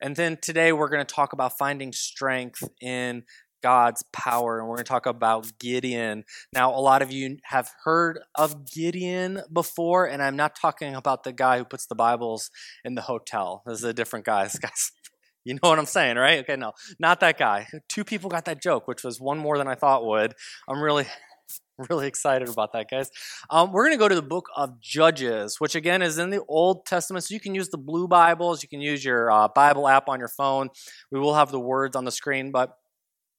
And then today we're going to talk about finding strength in God's power, and we're going to talk about Gideon. Now, a lot of you have heard of Gideon before, and I'm not talking about the guy who puts the Bibles in the hotel. This is a different guy. This guy's you know what I'm saying, right? Okay, no, not that guy. Two people got that joke, which was one more than I thought would. I'm really, really excited about that, guys. Um, we're going to go to the book of Judges, which again is in the Old Testament. So you can use the blue Bibles, you can use your uh, Bible app on your phone. We will have the words on the screen, but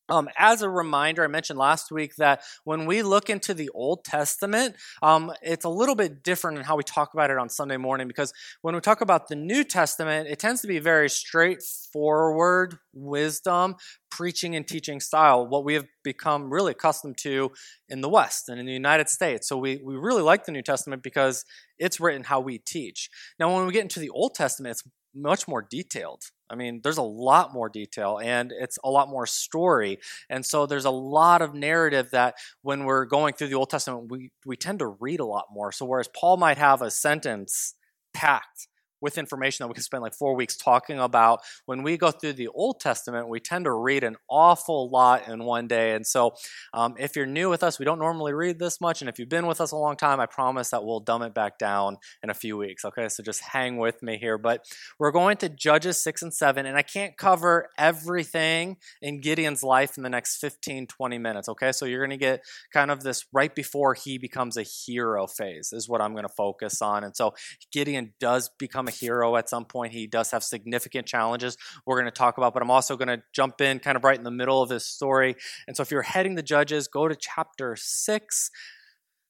um, as a reminder, I mentioned last week that when we look into the Old Testament, um, it's a little bit different in how we talk about it on Sunday morning because when we talk about the New Testament, it tends to be very straightforward wisdom, preaching and teaching style, what we have become really accustomed to in the West and in the United States. So we, we really like the New Testament because it's written how we teach. Now, when we get into the Old Testament, it's much more detailed. I mean, there's a lot more detail and it's a lot more story. And so there's a lot of narrative that when we're going through the Old Testament, we, we tend to read a lot more. So whereas Paul might have a sentence packed with information that we can spend like four weeks talking about. When we go through the Old Testament, we tend to read an awful lot in one day. And so, um, if you're new with us, we don't normally read this much. And if you've been with us a long time, I promise that we'll dumb it back down in a few weeks. Okay, so just hang with me here. But we're going to Judges 6 and 7, and I can't cover everything in Gideon's life in the next 15, 20 minutes. Okay, so you're going to get kind of this right before he becomes a hero phase, is what I'm going to focus on. And so, Gideon does become a hero at some point. He does have significant challenges we're going to talk about, but I'm also going to jump in kind of right in the middle of his story. And so if you're heading the Judges, go to chapter 6.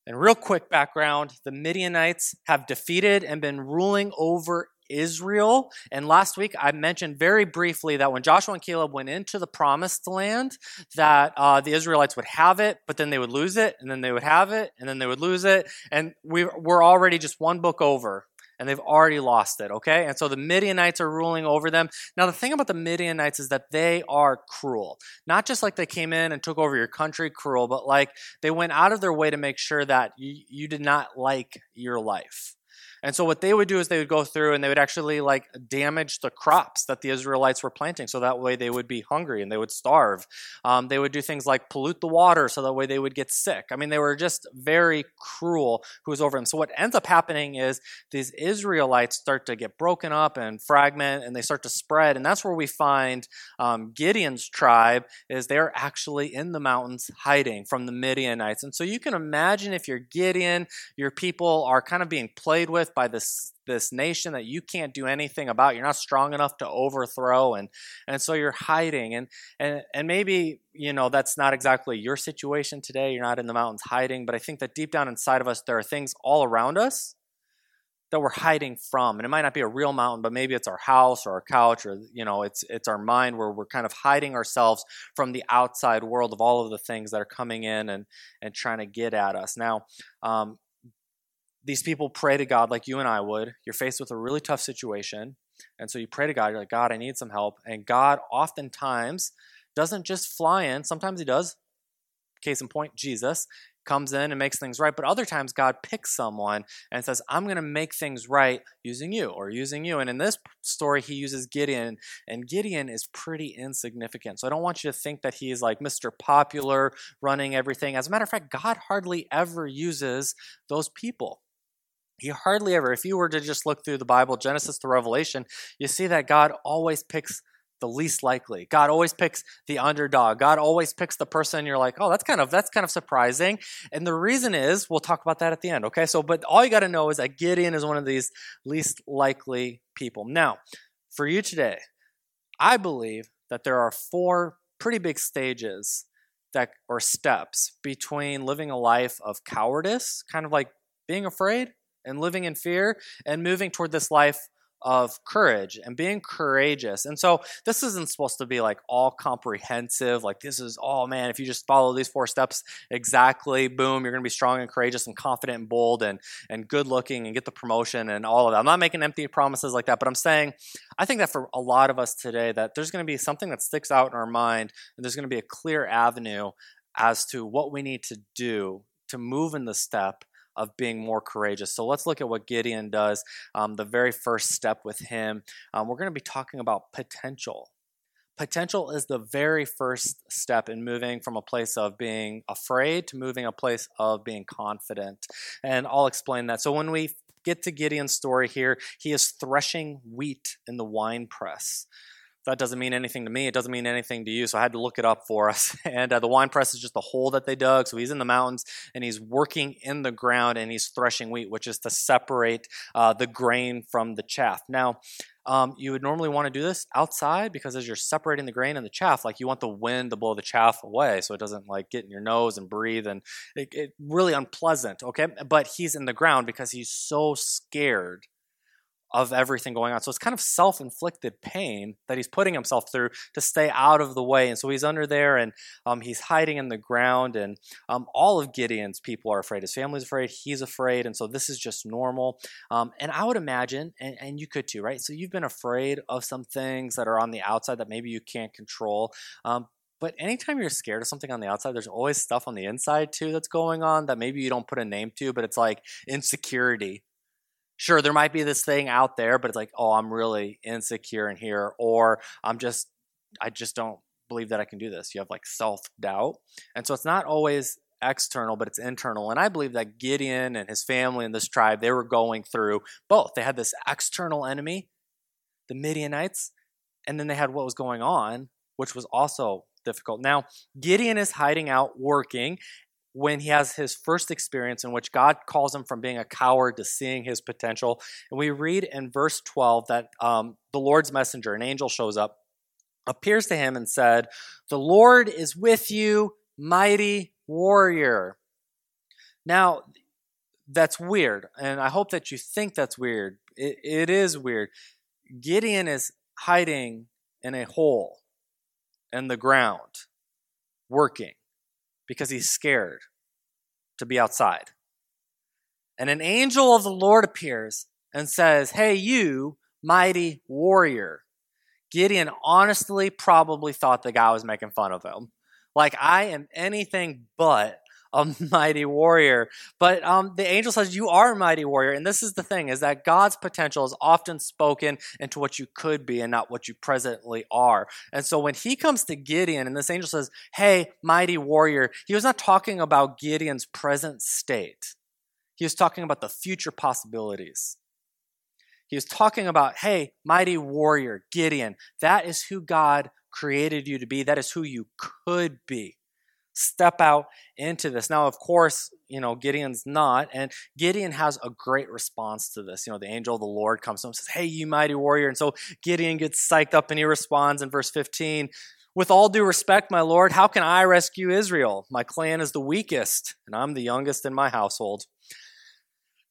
And real quick background the Midianites have defeated and been ruling over Israel. And last week I mentioned very briefly that when Joshua and Caleb went into the promised land, that uh, the Israelites would have it, but then they would lose it, and then they would have it, and then they would lose it. And we, we're already just one book over and they've already lost it, okay? And so the Midianites are ruling over them. Now, the thing about the Midianites is that they are cruel. Not just like they came in and took over your country, cruel, but like they went out of their way to make sure that you, you did not like your life. And so what they would do is they would go through and they would actually like damage the crops that the Israelites were planting, so that way they would be hungry and they would starve. Um, they would do things like pollute the water, so that way they would get sick. I mean, they were just very cruel who was over them. So what ends up happening is these Israelites start to get broken up and fragment, and they start to spread, and that's where we find um, Gideon's tribe is they're actually in the mountains hiding from the Midianites. And so you can imagine if you're Gideon, your people are kind of being played with with by this this nation that you can't do anything about. You're not strong enough to overthrow, and and so you're hiding. And and and maybe you know that's not exactly your situation today. You're not in the mountains hiding, but I think that deep down inside of us, there are things all around us that we're hiding from and it might not be a real mountain but maybe it's our house or our couch or you know it's it's our mind where we're kind of hiding ourselves from the outside world of all of the things that are coming in and and trying to get at us now um, these people pray to God like you and I would. You're faced with a really tough situation. And so you pray to God, you're like, God, I need some help. And God oftentimes doesn't just fly in, sometimes He does. Case in point, Jesus comes in and makes things right. But other times, God picks someone and says, I'm going to make things right using you or using you. And in this story, he uses Gideon, and Gideon is pretty insignificant. So I don't want you to think that he's like Mr. Popular running everything. As a matter of fact, God hardly ever uses those people. He hardly ever, if you were to just look through the Bible, Genesis to Revelation, you see that God always picks the least likely. God always picks the underdog. God always picks the person you're like, oh, that's kind of that's kind of surprising. And the reason is, we'll talk about that at the end. Okay, so but all you got to know is that Gideon is one of these least likely people. Now, for you today, I believe that there are four pretty big stages that or steps between living a life of cowardice, kind of like being afraid, and living in fear and moving toward this life of courage and being courageous. And so this isn't supposed to be like all comprehensive, like this is, oh man, if you just follow these four steps exactly, boom, you're gonna be strong and courageous and confident and bold and, and good looking and get the promotion and all of that. I'm not making empty promises like that, but I'm saying I think that for a lot of us today that there's gonna be something that sticks out in our mind and there's gonna be a clear avenue as to what we need to do to move in the step of being more courageous. So let's look at what Gideon does. Um, the very first step with him, um, we're going to be talking about potential. Potential is the very first step in moving from a place of being afraid to moving a place of being confident. And I'll explain that. So when we get to Gideon's story here, he is threshing wheat in the wine press that doesn't mean anything to me. It doesn't mean anything to you. So I had to look it up for us. And uh, the wine press is just a hole that they dug. So he's in the mountains and he's working in the ground and he's threshing wheat, which is to separate uh, the grain from the chaff. Now, um, you would normally want to do this outside because as you're separating the grain and the chaff, like you want the wind to blow the chaff away so it doesn't like get in your nose and breathe and it, it really unpleasant. Okay, but he's in the ground because he's so scared of everything going on. So it's kind of self inflicted pain that he's putting himself through to stay out of the way. And so he's under there and um, he's hiding in the ground. And um, all of Gideon's people are afraid. His family's afraid. He's afraid. And so this is just normal. Um, and I would imagine, and, and, you could too, right? So you've been afraid of some things that are on the outside that maybe you can't control. Um, but anytime you're scared of something on the outside, there's always stuff on the inside too that's going on that maybe you don't put a name to, but it's like insecurity sure there might be this thing out there but it's like oh i'm really insecure in here or i'm just i just don't believe that i can do this. You have like self-doubt and so it's not always external but it's internal and i believe that gideon and his family and this tribe they were going through both. They had this external enemy the midianites and then they had what was going on which was also difficult. Now gideon is hiding out working when he has his first experience in which God calls him from being a coward to seeing his potential. And we read in verse 12 that um, the Lord's messenger, an angel, shows up, appears to him, and said, The Lord is with you, mighty warrior. Now, that's weird, and I hope that you think that's weird. it, it is weird. Gideon is hiding in a hole in the ground, working because he's scared to be outside. And an angel of the Lord appears and says, Hey, you, mighty warrior. Gideon honestly probably thought the guy was making fun of him. Like, I am anything but a mighty warrior. But um, the angel says, You are a mighty warrior. And this is the thing is that God's potential is often spoken into what you could be and not what you presently are. And so when he comes to Gideon and this angel says, Hey, mighty warrior, he was not talking about Gideon's present state, he was talking about the future possibilities. He was talking about, hey, mighty warrior, Gideon, that is who God created you to be. That is who you could be step out into this. Now, of course, you know, Gideon's not, and Gideon has a great response to this. You know, the angel of the Lord comes to him and says, Hey, you mighty warrior. And so Gideon gets psyched up and he responds in verse 15. With all due respect, my Lord, how can I rescue Israel? My clan is the weakest, and I'm the youngest in my household.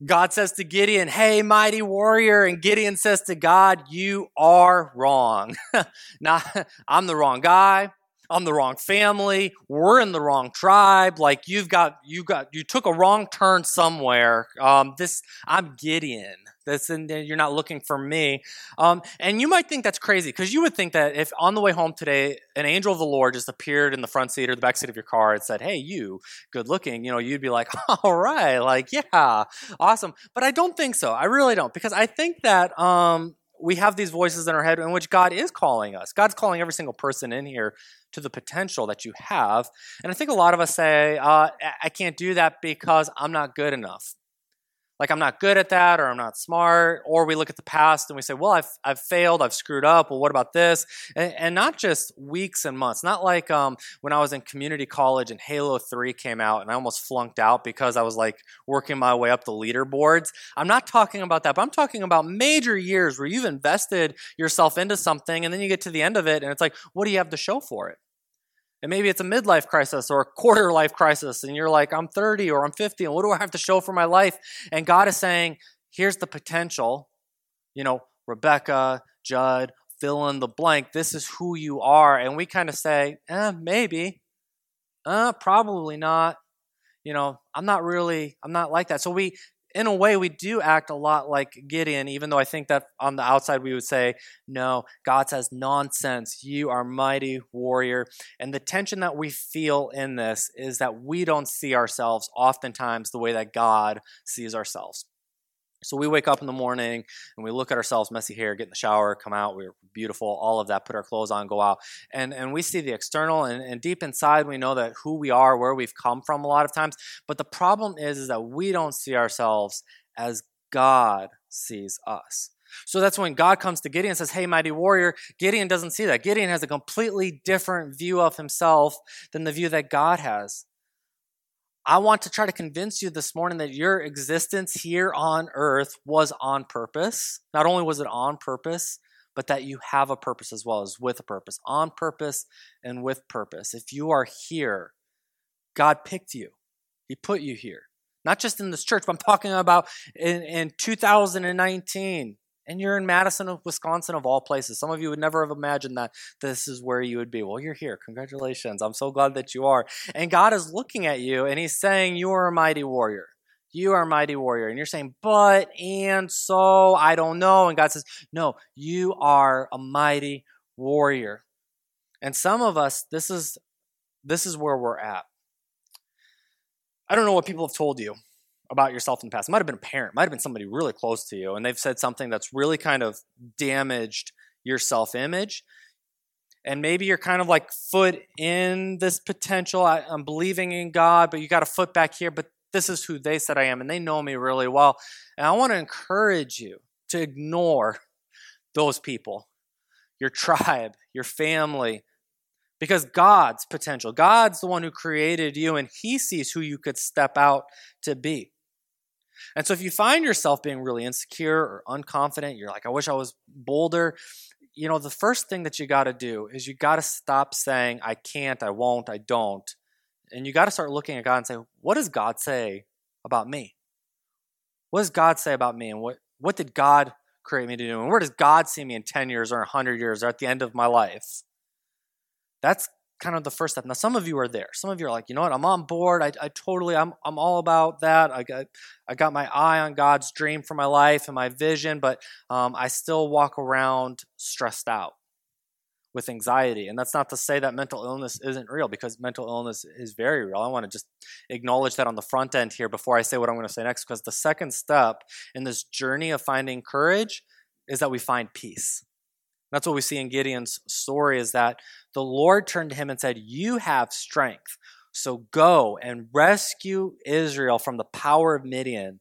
God says to Gideon, Hey, mighty warrior. And Gideon says to God, You are wrong. now, I'm the wrong guy. I'm the wrong family. We're in the wrong tribe. Like you've got, you got, you took a wrong turn somewhere. Um, this, I'm Gideon. This, and you're not looking for me. Um, and you might think that's crazy because you would think that if on the way home today, an angel of the Lord just appeared in the front seat or the back seat of your car and said, "Hey, you, good looking," you know, you'd be like, "All right, like yeah, awesome." But I don't think so. I really don't because I think that. Um, we have these voices in our head in which God is calling us. God's calling every single person in here to the potential that you have. And I think a lot of us say, uh, I can't do that because I'm not good enough. Like I'm not good at that, or I'm not smart, or we look at the past and we say, "Well, I've I've failed, I've screwed up. Well, what about this?" And, and not just weeks and months. Not like um, when I was in community college and Halo Three came out, and I almost flunked out because I was like working my way up the leaderboards. I'm not talking about that, but I'm talking about major years where you've invested yourself into something, and then you get to the end of it, and it's like, what do you have to show for it? And maybe it's a midlife crisis or a quarter life crisis, and you're like, I'm 30 or I'm 50, and what do I have to show for my life? And God is saying, here's the potential. You know, Rebecca, Judd, fill in the blank. This is who you are. And we kind of say, eh, maybe. Uh, probably not. You know, I'm not really, I'm not like that. So we, in a way, we do act a lot like Gideon, even though I think that on the outside we would say, no, God says, nonsense, you are mighty warrior. And the tension that we feel in this is that we don't see ourselves oftentimes the way that God sees ourselves. So we wake up in the morning and we look at ourselves, messy hair, get in the shower, come out, we're beautiful, all of that, put our clothes on, go out. And, and we see the external, and, and deep inside, we know that who we are, where we've come from a lot of times. But the problem is, is that we don't see ourselves as God sees us. So that's when God comes to Gideon and says, Hey, mighty warrior. Gideon doesn't see that. Gideon has a completely different view of himself than the view that God has. I want to try to convince you this morning that your existence here on earth was on purpose. Not only was it on purpose, but that you have a purpose as well as with a purpose, on purpose and with purpose. If you are here, God picked you, He put you here. Not just in this church, but I'm talking about in, in 2019 and you're in Madison, Wisconsin, of all places. Some of you would never have imagined that this is where you would be. Well, you're here. Congratulations. I'm so glad that you are. And God is looking at you and He's saying, You are a mighty warrior. You are a mighty warrior. And you're saying, But, and so, I don't know. And God says, No, you are a mighty warrior. And some of us, this is this is where we're at. I don't know what people have told you about yourself in the past. It might have been a parent, might have been somebody really close to you, and they've said something that's really kind of damaged your self image. And maybe you're kind of like foot in this potential. I, am believing in God, but you got a foot back here, but this is who they said I am, and they know me really well. And I want to encourage you to ignore those people, your tribe, your family, because God's potential, God's the one who created you, and He sees who you could step out to be. And so if you find yourself being really insecure or unconfident, you're like, I wish I was bolder. You know, the first thing that you got to do is you got to stop saying, I can't, I won't, I don't. And you got to start looking at God and say, what does God say about me? What does God say about me? And what, what did God create me to do? And where does God see me in 10 years or 100 years or at the end of my life? That's kind of the first step. Now, some of you are there. Some of you are like, you know what? I'm on board. I, I totally, I'm, I'm all about that. I got, I got my eye on God's dream for my life and my vision, but um, I still walk around stressed out with anxiety. And that's not to say that mental illness isn't real because mental illness is very real. I want to just acknowledge that on the front end here before I say what I'm going to say next, because the second step in this journey of finding courage is that we find peace. That's what we see in Gideon's story is that the Lord turned to him and said, You have strength. So go and rescue Israel from the power of Midian.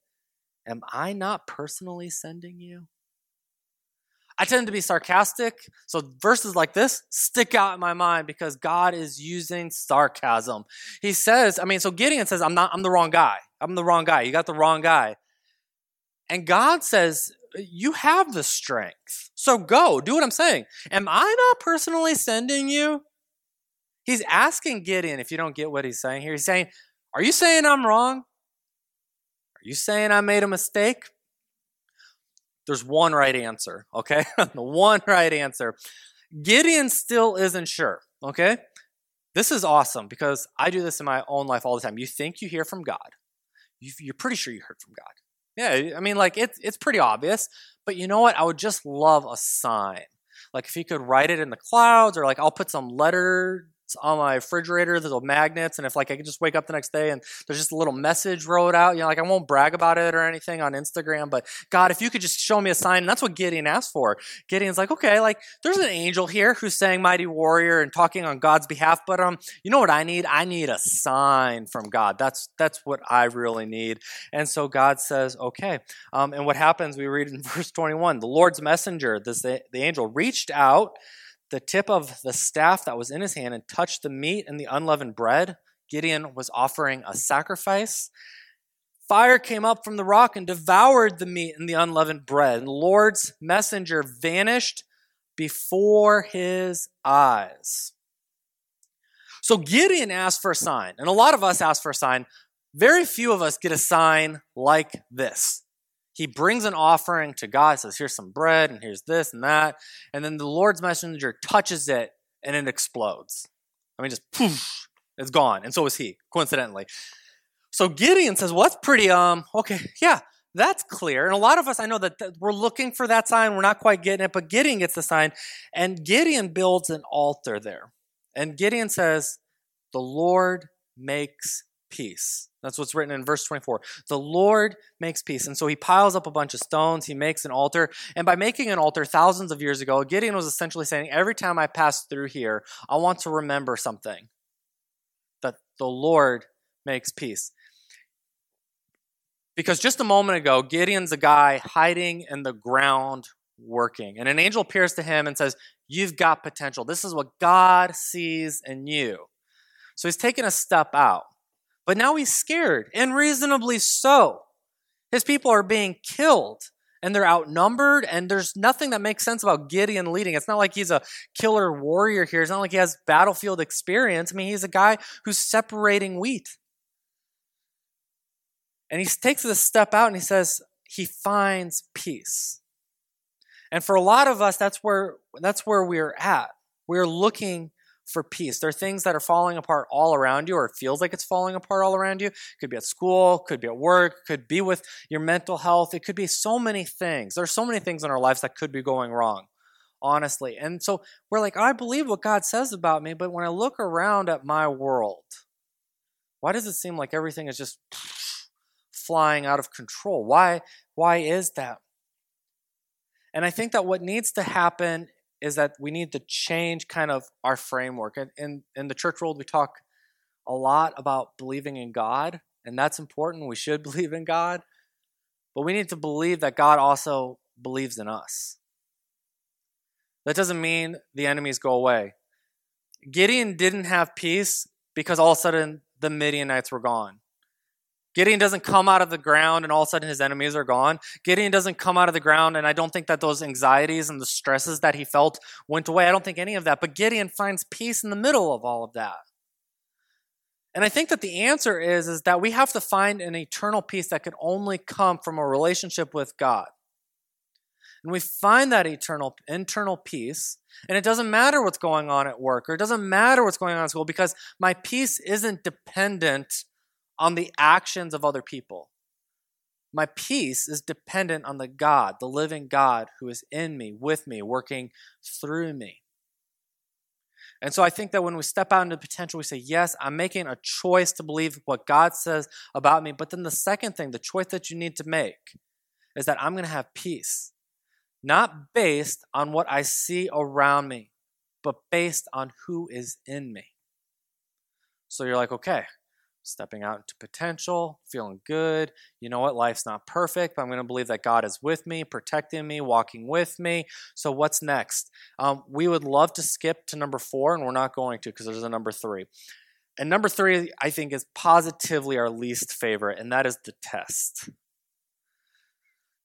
Am I not personally sending you? I tend to be sarcastic, so verses like this stick out in my mind because God is using sarcasm. He says, I mean, so Gideon says, I'm not, I'm the wrong guy. I'm the wrong guy. You got the wrong guy. And God says, you have the strength. So go, do what I'm saying. Am I not personally sending you? He's asking Gideon, if you don't get what he's saying here, he's saying, Are you saying I'm wrong? Are you saying I made a mistake? There's one right answer, okay? the one right answer. Gideon still isn't sure, okay? This is awesome because I do this in my own life all the time. You think you hear from God, you're pretty sure you heard from God. Yeah, I mean, like it's it's pretty obvious, but you know what? I would just love a sign. Like if you could write it in the clouds, or like I'll put some letter on my refrigerator. There's little magnets, and if like I could just wake up the next day and there's just a little message wrote out, you know, like I won't brag about it or anything on Instagram, but God, if you could just show me a sign, and that's what Gideon asked for. Gideon's like, okay, like there's an angel here who's saying mighty warrior and talking on God's behalf, but um, you know what I need? I need a sign from God. That's that's what I really need. And so God says, okay. Um, and what happens? We read in verse 21: the Lord's messenger, this the, the angel, reached out the tip of the staff that was in his hand and touched the meat and the unleavened bread. Gideon was offering a sacrifice. Fire came up from the rock and devoured the meat and the unleavened bread. And the Lord's messenger vanished before his eyes. So Gideon asked for a sign, and a lot of us ask for a sign. Very few of us get a sign like this he brings an offering to God, says, Here's some bread, and here's this and that. And then the Lord's messenger touches it, and it explodes. I mean, just poof, it's gone. And so is he, coincidentally. So Gideon says, Well, that's pretty, um, okay, yeah, that's clear. And a lot of us, I know that, that we're looking for that sign. We're not quite getting it, but Gideon gets the sign. And Gideon builds an altar there. And Gideon says, The Lord makes peace. That's what's written in verse 24. The Lord makes peace. And so he piles up a bunch of stones, he makes an altar. And by making an altar thousands of years ago, Gideon was essentially saying, Every time I pass through here, I want to remember something that the Lord makes peace. Because just a moment ago, Gideon's a guy hiding in the ground working. And an angel appears to him and says, You've got potential. This is what God sees in you. So he's taken a step out. But now he's scared, and reasonably so. His people are being killed and they're outnumbered, and there's nothing that makes sense about Gideon leading. It's not like he's a killer warrior here. It's not like he has battlefield experience. I mean, he's a guy who's separating wheat. And he takes this step out and he says, he finds peace. And for a lot of us, that's where that's where we're at. We're looking for peace. There are things that are falling apart all around you, or it feels like it's falling apart all around you. It could be at school, could be at work, could be with your mental health. It could be so many things. There are so many things in our lives that could be going wrong, honestly. And so we're like, I believe what God says about me, but when I look around at my world, why does it seem like everything is just flying out of control? Why, why is that? And I think that what needs to happen is that we need to change kind of our framework. And in, in the church world, we talk a lot about believing in God, and that's important. We should believe in God. But we need to believe that God also believes in us. That doesn't mean the enemies go away. Gideon didn't have peace because all of a sudden the Midianites were gone. Gideon doesn't come out of the ground and all of a sudden his enemies are gone. Gideon doesn't come out of the ground, and I don't think that those anxieties and the stresses that he felt went away. I don't think any of that. But Gideon finds peace in the middle of all of that. And I think that the answer is, is that we have to find an eternal peace that can only come from a relationship with God. And we find that eternal internal peace, and it doesn't matter what's going on at work, or it doesn't matter what's going on at school, because my peace isn't dependent on the actions of other people. My peace is dependent on the God, the living God who is in me, with me, working through me. And so I think that when we step out into potential, we say, Yes, I'm making a choice to believe what God says about me. But then the second thing, the choice that you need to make, is that I'm going to have peace, not based on what I see around me, but based on who is in me. So you're like, okay, stepping out into potential, feeling good. You know what? Life's not perfect, but I'm going to believe that God is with me, protecting me, walking with me. So, what's next? Um, we would love to skip to number four, and we're not going to because there's a number three. And number three, I think, is positively our least favorite, and that is the test.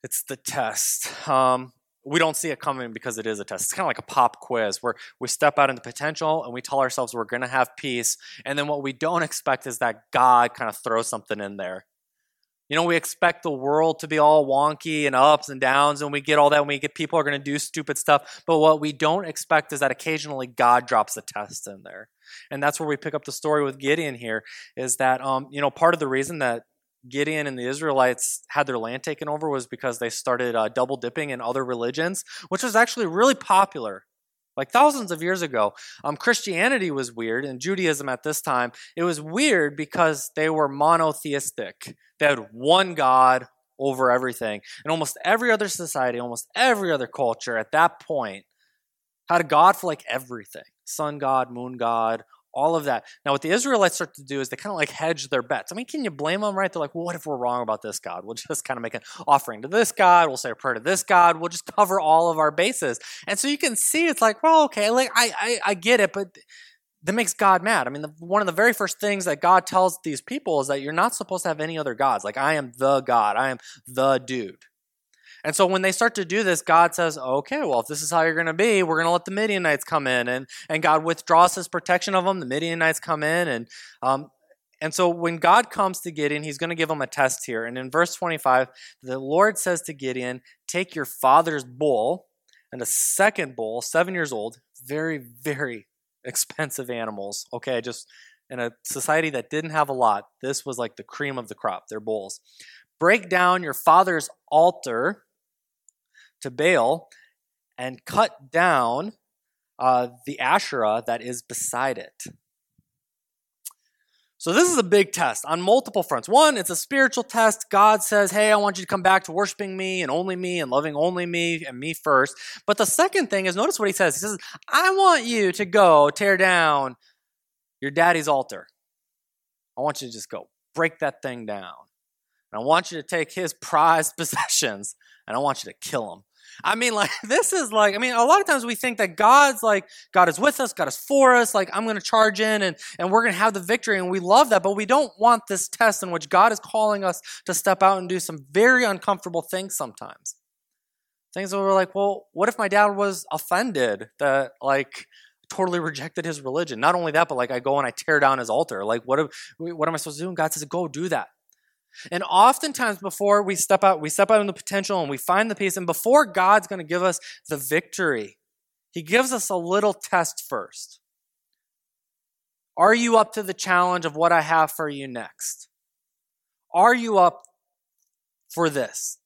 It's the test. Um, we don't see it coming because it is a test. It's kind of like a pop quiz where we step out into potential and we tell ourselves we're going to have peace. And then what we don't expect is that God kind of throws something in there. You know, we expect the world to be all wonky and ups and downs, and we get all that, and we get people are going to do stupid stuff. But what we don't expect is that occasionally God drops a test in there. And that's where we pick up the story with Gideon here is that, um, you know, part of the reason that Gideon and the Israelites had their land taken over was because they started uh, double dipping in other religions, which was actually really popular. Like thousands of years ago, um, Christianity was weird, and Judaism at this time, it was weird because they were monotheistic. They had one God over everything. And almost every other society, almost every other culture at that point had a God for like everything sun God, moon God, all of that. Now, what the Israelites start to do is they kind of like hedge their bets. I mean, can you blame them, right? They're like, well, what if we're wrong about this God? We'll just kind of make an offering to this God. We'll say a prayer to this God. We'll just cover all of our bases. And so you can see it's like, well, okay, like I, I, I get it, but that makes God mad. I mean, the, one of the very first things that God tells these people is that you're not supposed to have any other gods. Like, I am the God. I am the dude. And so when they start to do this, God says, okay, well, if this is how you're going to be, we're going to let the Midianites come in. And, and God withdraws his protection of them. The Midianites come in. And, um, and so when God comes to Gideon, he's going to give him a test here. And in verse 25, the Lord says to Gideon, take your father's bull and a second bull, seven years old, very, very expensive animals. Okay, just in a society that didn't have a lot, this was like the cream of the crop, their bulls break down your father's altar to Baal and cut down uh, the Asherah that is beside it. So, this is a big test on multiple fronts. One, it's a spiritual test. God says, Hey, I want you to come back to worshiping me and only me and loving only me and me first. But the second thing is, notice what he says. He says, I want you to go tear down your daddy's altar. I want you to just go break that thing down. And I want you to take his prized possessions and I want you to kill him. I mean, like, this is like, I mean, a lot of times we think that God's like, God is with us, God is for us, like, I'm going to charge in and, and we're going to have the victory. And we love that, but we don't want this test in which God is calling us to step out and do some very uncomfortable things sometimes. Things where we're like, well, what if my dad was offended that, like, totally rejected his religion? Not only that, but like, I go and I tear down his altar. Like, what, if, what am I supposed to do? And God says, go do that. And oftentimes before we step out, we step out in the potential and we find the peace. And before God's going to give us the victory, He gives us a little test first. Are you up to the challenge of what I have for you next? Are you up for this?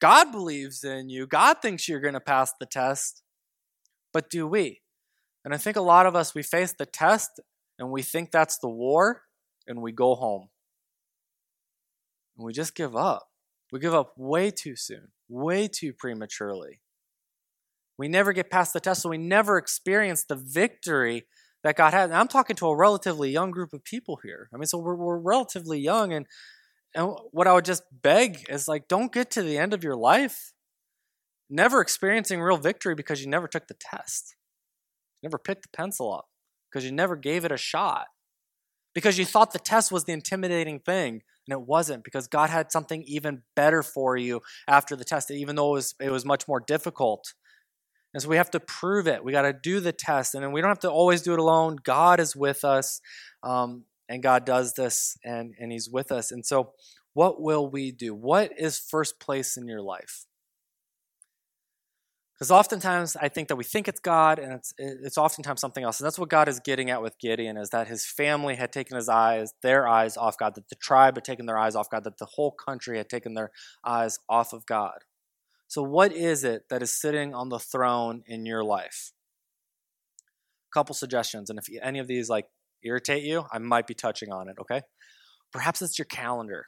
God believes in you. God thinks you're going to pass the test. But do we? And I think a lot of us, we face the test and we think that's the war and we go home and we just give up. We give up way too soon, way too prematurely. We never get past the test, so we never experience the victory that God has. And I'm talking to a relatively young group of people here. I mean, so we're, we're relatively young, and and what I would just beg is like, don't get to the end of your life never experiencing real victory because you never took the test, never picked the pencil up because you never gave it a shot, because you thought the test was the intimidating thing and it wasn't because God had something even better for you after the test, even though it was, it was much more difficult. And so we have to prove it. We got to do the test. And we don't have to always do it alone. God is with us, um, and God does this, and, and He's with us. And so, what will we do? What is first place in your life? Because oftentimes I think that we think it's God, and it's it's oftentimes something else. And that's what God is getting at with Gideon: is that his family had taken his eyes, their eyes off God, that the tribe had taken their eyes off God, that the whole country had taken their eyes off of God. So, what is it that is sitting on the throne in your life? A couple suggestions, and if any of these like irritate you, I might be touching on it. Okay, perhaps it's your calendar.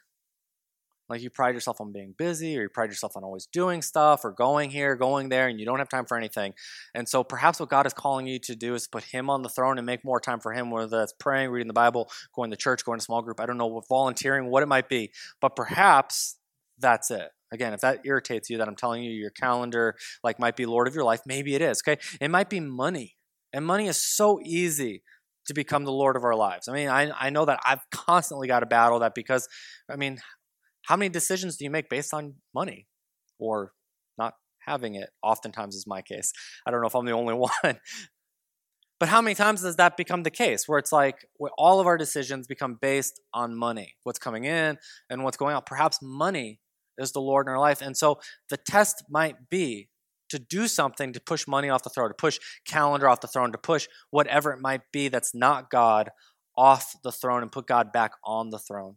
Like you pride yourself on being busy, or you pride yourself on always doing stuff, or going here, going there, and you don't have time for anything. And so perhaps what God is calling you to do is put Him on the throne and make more time for Him, whether that's praying, reading the Bible, going to church, going to small group, I don't know, what volunteering, what it might be. But perhaps that's it. Again, if that irritates you that I'm telling you your calendar like might be Lord of your life, maybe it is. Okay. It might be money. And money is so easy to become the Lord of our lives. I mean, I, I know that I've constantly got to battle that because, I mean, how many decisions do you make based on money or not having it? Oftentimes is my case. I don't know if I'm the only one. But how many times does that become the case where it's like all of our decisions become based on money, what's coming in and what's going out? Perhaps money is the Lord in our life. And so the test might be to do something to push money off the throne, to push calendar off the throne, to push whatever it might be that's not God off the throne and put God back on the throne.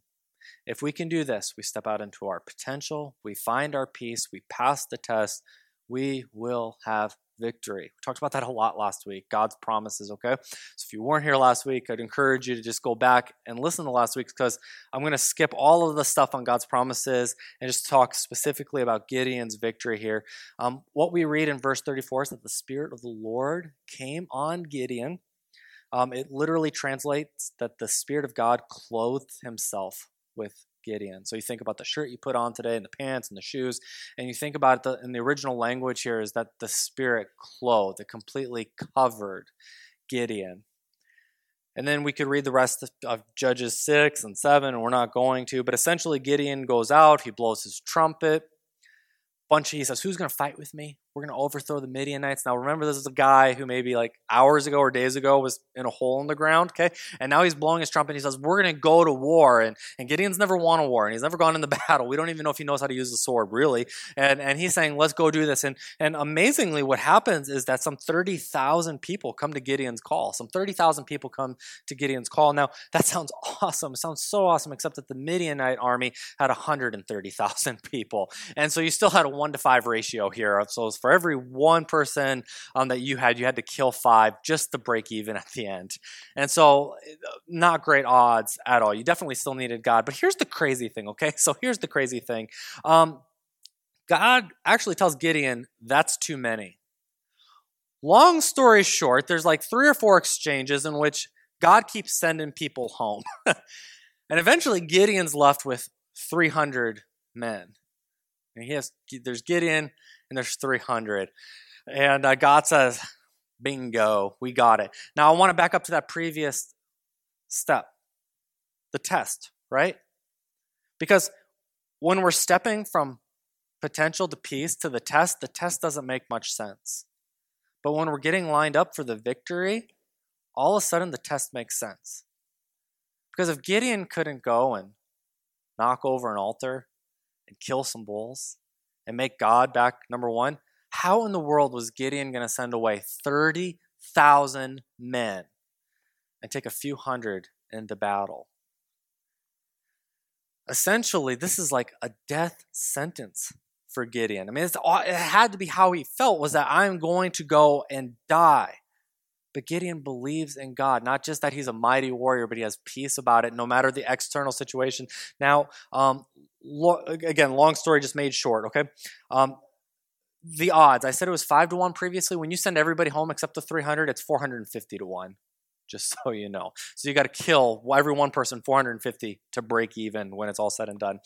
If we can do this, we step out into our potential, we find our peace, we pass the test, we will have victory. We talked about that a lot last week. God's promises, okay? So if you weren't here last week, I'd encourage you to just go back and listen to last week because I'm going to skip all of the stuff on God's promises and just talk specifically about Gideon's victory here. Um, what we read in verse 34 is that the Spirit of the Lord came on Gideon. Um, it literally translates that the Spirit of God clothed himself with Gideon. So you think about the shirt you put on today and the pants and the shoes, and you think about the in the original language here is that the spirit clothed, it completely covered Gideon. And then we could read the rest of Judges 6 and 7, and we're not going to, but essentially Gideon goes out, he blows his trumpet. Bunch of, he says, Who's going to fight with me? We're going to overthrow the Midianites. Now, remember, this is a guy who maybe like hours ago or days ago was in a hole in the ground, okay? And now he's blowing his trumpet. And he says, We're going to go to war. And, and Gideon's never won a war, and he's never gone in the battle. We don't even know if he knows how to use the sword, really. And, and he's saying, Let's go do this. And, and amazingly, what happens is that some 30,000 people come to Gideon's call. Some 30,000 people come to Gideon's call. Now, that sounds awesome. It sounds so awesome, except that the Midianite army had 130,000 people. And so you still had a one to five ratio here. So for every one person um, that you had, you had to kill five just to break even at the end. And so, not great odds at all. You definitely still needed God. But here's the crazy thing, okay? So here's the crazy thing. Um, God actually tells Gideon, that's too many. Long story short, there's like three or four exchanges in which God keeps sending people home. and eventually Gideon's left with 300 men. And he has there's Gideon and there's 300. And uh, God says, bingo, we got it. Now I want to back up to that previous step, the test, right? Because when we're stepping from potential to peace to the test, the test doesn't make much sense. But when we're getting lined up for the victory, all of a sudden the test makes sense. Because if Gideon couldn't go and knock over an altar and kill some bulls and make God back number one, how in the world was Gideon going to send away 30,000 men and take a few hundred into battle? Essentially, this is like a death sentence for Gideon. I mean, it had to be how he felt was that I'm going to go and die. But Gideon believes in God, not just that he's a mighty warrior, but he has peace about it, no matter the external situation. Now, um, lo- again, long story just made short, okay? Um, the odds, I said it was 5 to 1 previously. When you send everybody home except the 300, it's 450 to 1, just so you know. So you got to kill every one person 450 to break even when it's all said and done.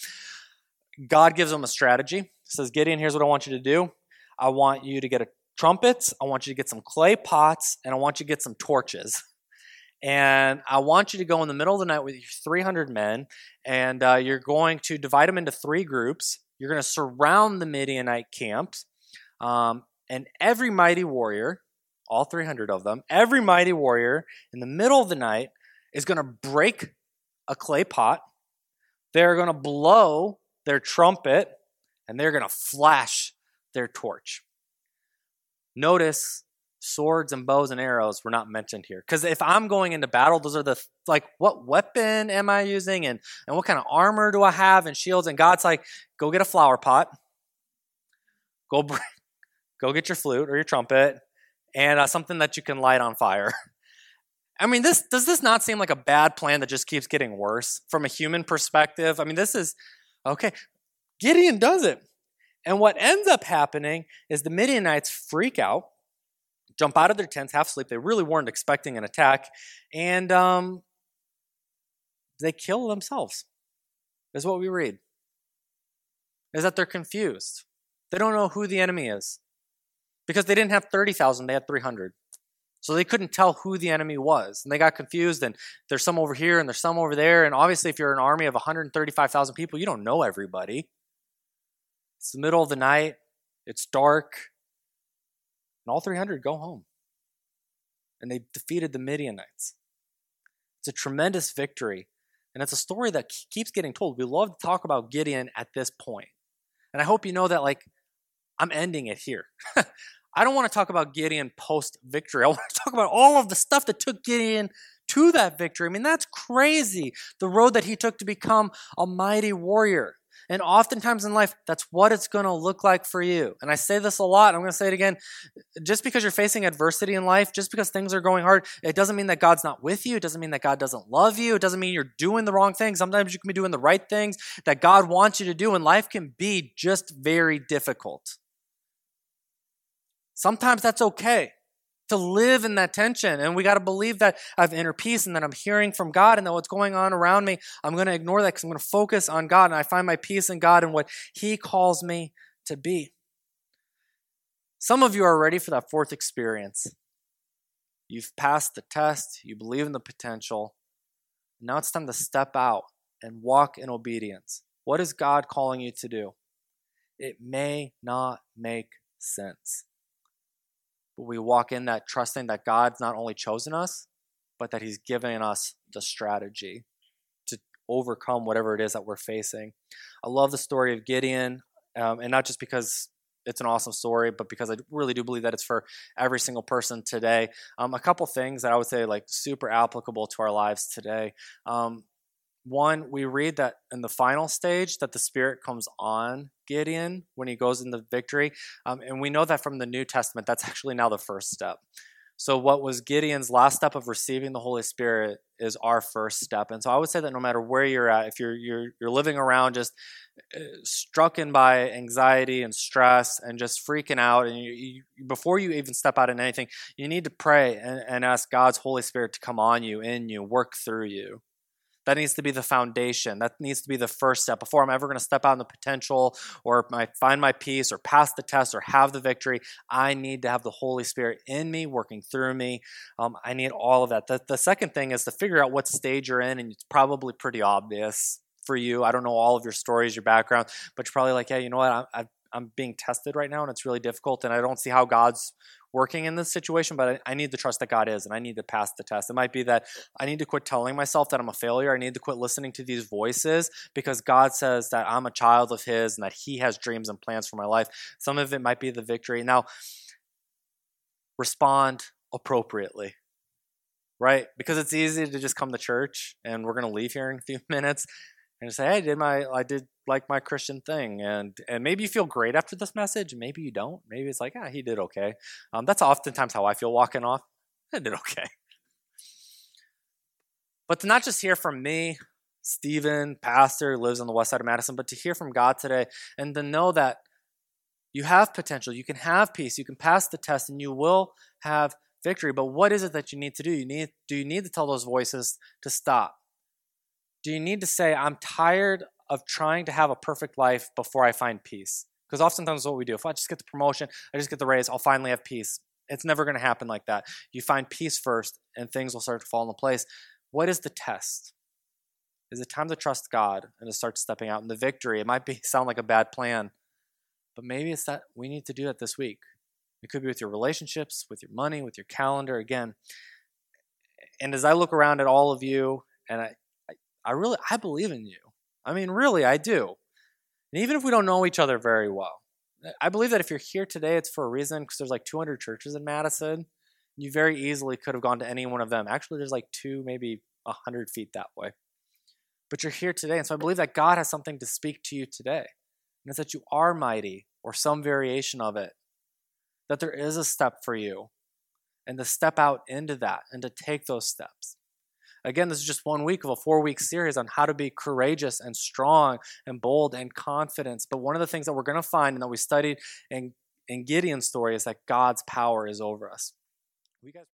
God gives them a strategy. He says, Gideon, here's what I want you to do. I want you to get a trumpets, I want you to get some clay pots, and I want you to get some torches. And I want you to go in the middle of the night with your 300 men, and uh, you're going to divide them into three groups. You're going to surround the Midianite camps, um, and every mighty warrior, all 300 of them, every mighty warrior in the middle of the night is going to break a clay pot. They're going to blow their trumpet, and they're going to flash their torch. Notice swords and bows and arrows were not mentioned here. Because if I'm going into battle, those are the like, what weapon am I using, and and what kind of armor do I have, and shields? And God's like, go get a flower pot, go bring, go get your flute or your trumpet, and uh, something that you can light on fire. I mean, this does this not seem like a bad plan that just keeps getting worse from a human perspective? I mean, this is okay. Gideon does it. And what ends up happening is the Midianites freak out, jump out of their tents, half asleep. They really weren't expecting an attack, and um, they kill themselves. Is what we read. Is that they're confused. They don't know who the enemy is because they didn't have 30,000, they had 300. So they couldn't tell who the enemy was. And they got confused, and there's some over here and there's some over there. And obviously, if you're an army of 135,000 people, you don't know everybody. It's the middle of the night, it's dark, and all 300 go home. And they defeated the Midianites. It's a tremendous victory, and it's a story that keeps getting told. We love to talk about Gideon at this point. And I hope you know that, like, I'm ending it here. I don't want to talk about Gideon post victory. I want to talk about all of the stuff that took Gideon to that victory. I mean, that's crazy. The road that he took to become a mighty warrior. And oftentimes in life, that's what it's going to look like for you. And I say this a lot. I'm going to say it again. Just because you're facing adversity in life, just because things are going hard, it doesn't mean that God's not with you. It doesn't mean that God doesn't love you. It doesn't mean you're doing the wrong things. Sometimes you can be doing the right things that God wants you to do, and life can be just very difficult. Sometimes that's okay to live in that tension. And we got to believe that I have inner peace and that I'm hearing from God and that what's going on around me, I'm going to ignore that because I'm going to focus on God and I find my peace in God and what He calls me to be. Some of you are ready for that fourth experience. You've passed the test, you believe in the potential. Now it's time to step out and walk in obedience. What is God calling you to do? It may not make sense. We walk in that trusting that God's not only chosen us, but that He's given us the strategy to overcome whatever it is that we're facing. I love the story of Gideon, um, and not just because it's an awesome story, but because I really do believe that it's for every single person today. Um, a couple things that I would say like super applicable to our lives today. Um, one, we read that in the final stage that the Spirit comes on Gideon when he goes into victory, um, and we know that from the New Testament that's actually now the first step. So what was Gideon's last step of receiving the Holy Spirit is our first step. And so I would say that no matter where you're at, if you're you're you're living around just uh, struck in by anxiety and stress and just freaking out, and you, you, before you even step out in anything, you need to pray and, and ask God's Holy Spirit to come on you, in you, work through you. That needs to be the foundation. That needs to be the first step. Before I'm ever going to step out in the potential or my, find my peace or pass the test or have the victory, I need to have the Holy Spirit in me, working through me. Um, I need all of that. The, the second thing is to figure out what stage you're in, and it's probably pretty obvious for you. I don't know all of your stories, your background, but you're probably like, yeah, you know what? I, I'm being tested right now and it's really difficult and I don't see how God's working in this situation, but I, I, need to trust that God is and I need to pass the test. It might be that I need to quit telling myself that I'm a failure. I need to quit listening to these voices because God says that I'm a child of His and that He has dreams and plans for my life. Some of it might be the victory. Now, respond appropriately. Right? Because it's easy to just come to church and we're going to leave here in a few minutes and say, "Hey, did my I did like my Christian thing," and and maybe you feel great after this message, maybe you don't. Maybe it's like, ah, he did okay. Um, that's oftentimes how I feel walking off. I did okay. But to not just hear from me, Stephen, pastor, who lives on the west side of Madison, but to hear from God today and to know that you have potential, you can have peace, you can pass the test, and you will have victory. But what is it that you need to do? You need do you need to tell those voices to stop? Do you need to say, I'm tired of trying to have a perfect life before I find peace? Because oftentimes what we do, if I just get the promotion, I just get the raise, I'll finally have peace. It's never going to happen like that. You find peace first, and things will start to fall into place. What is the test? Is it time to trust God and to start stepping out in the victory? It might be sound like a bad plan, but maybe it's that we need to do that this week. It could be with your relationships, with your money, with your calendar. Again, and as I look around at all of you, and I, I really I believe in you. I mean, really, I do. And even if we don't know each other very well, I believe that if you're here today, it's for a reason because there's like 200 churches in Madison. You very easily could have gone to any one of them. Actually, there's like two, maybe 100 feet that way. But you're here today. And so I believe that God has something to speak to you today. And it's that you are mighty or some variation of it. That there is a step for you. And to step out into that and to take those steps. Again, this is just one week of a four week series on how to be courageous and strong and bold and confident. But one of the things that we're going to find and that we studied in, in Gideon's story is that God's power is over us.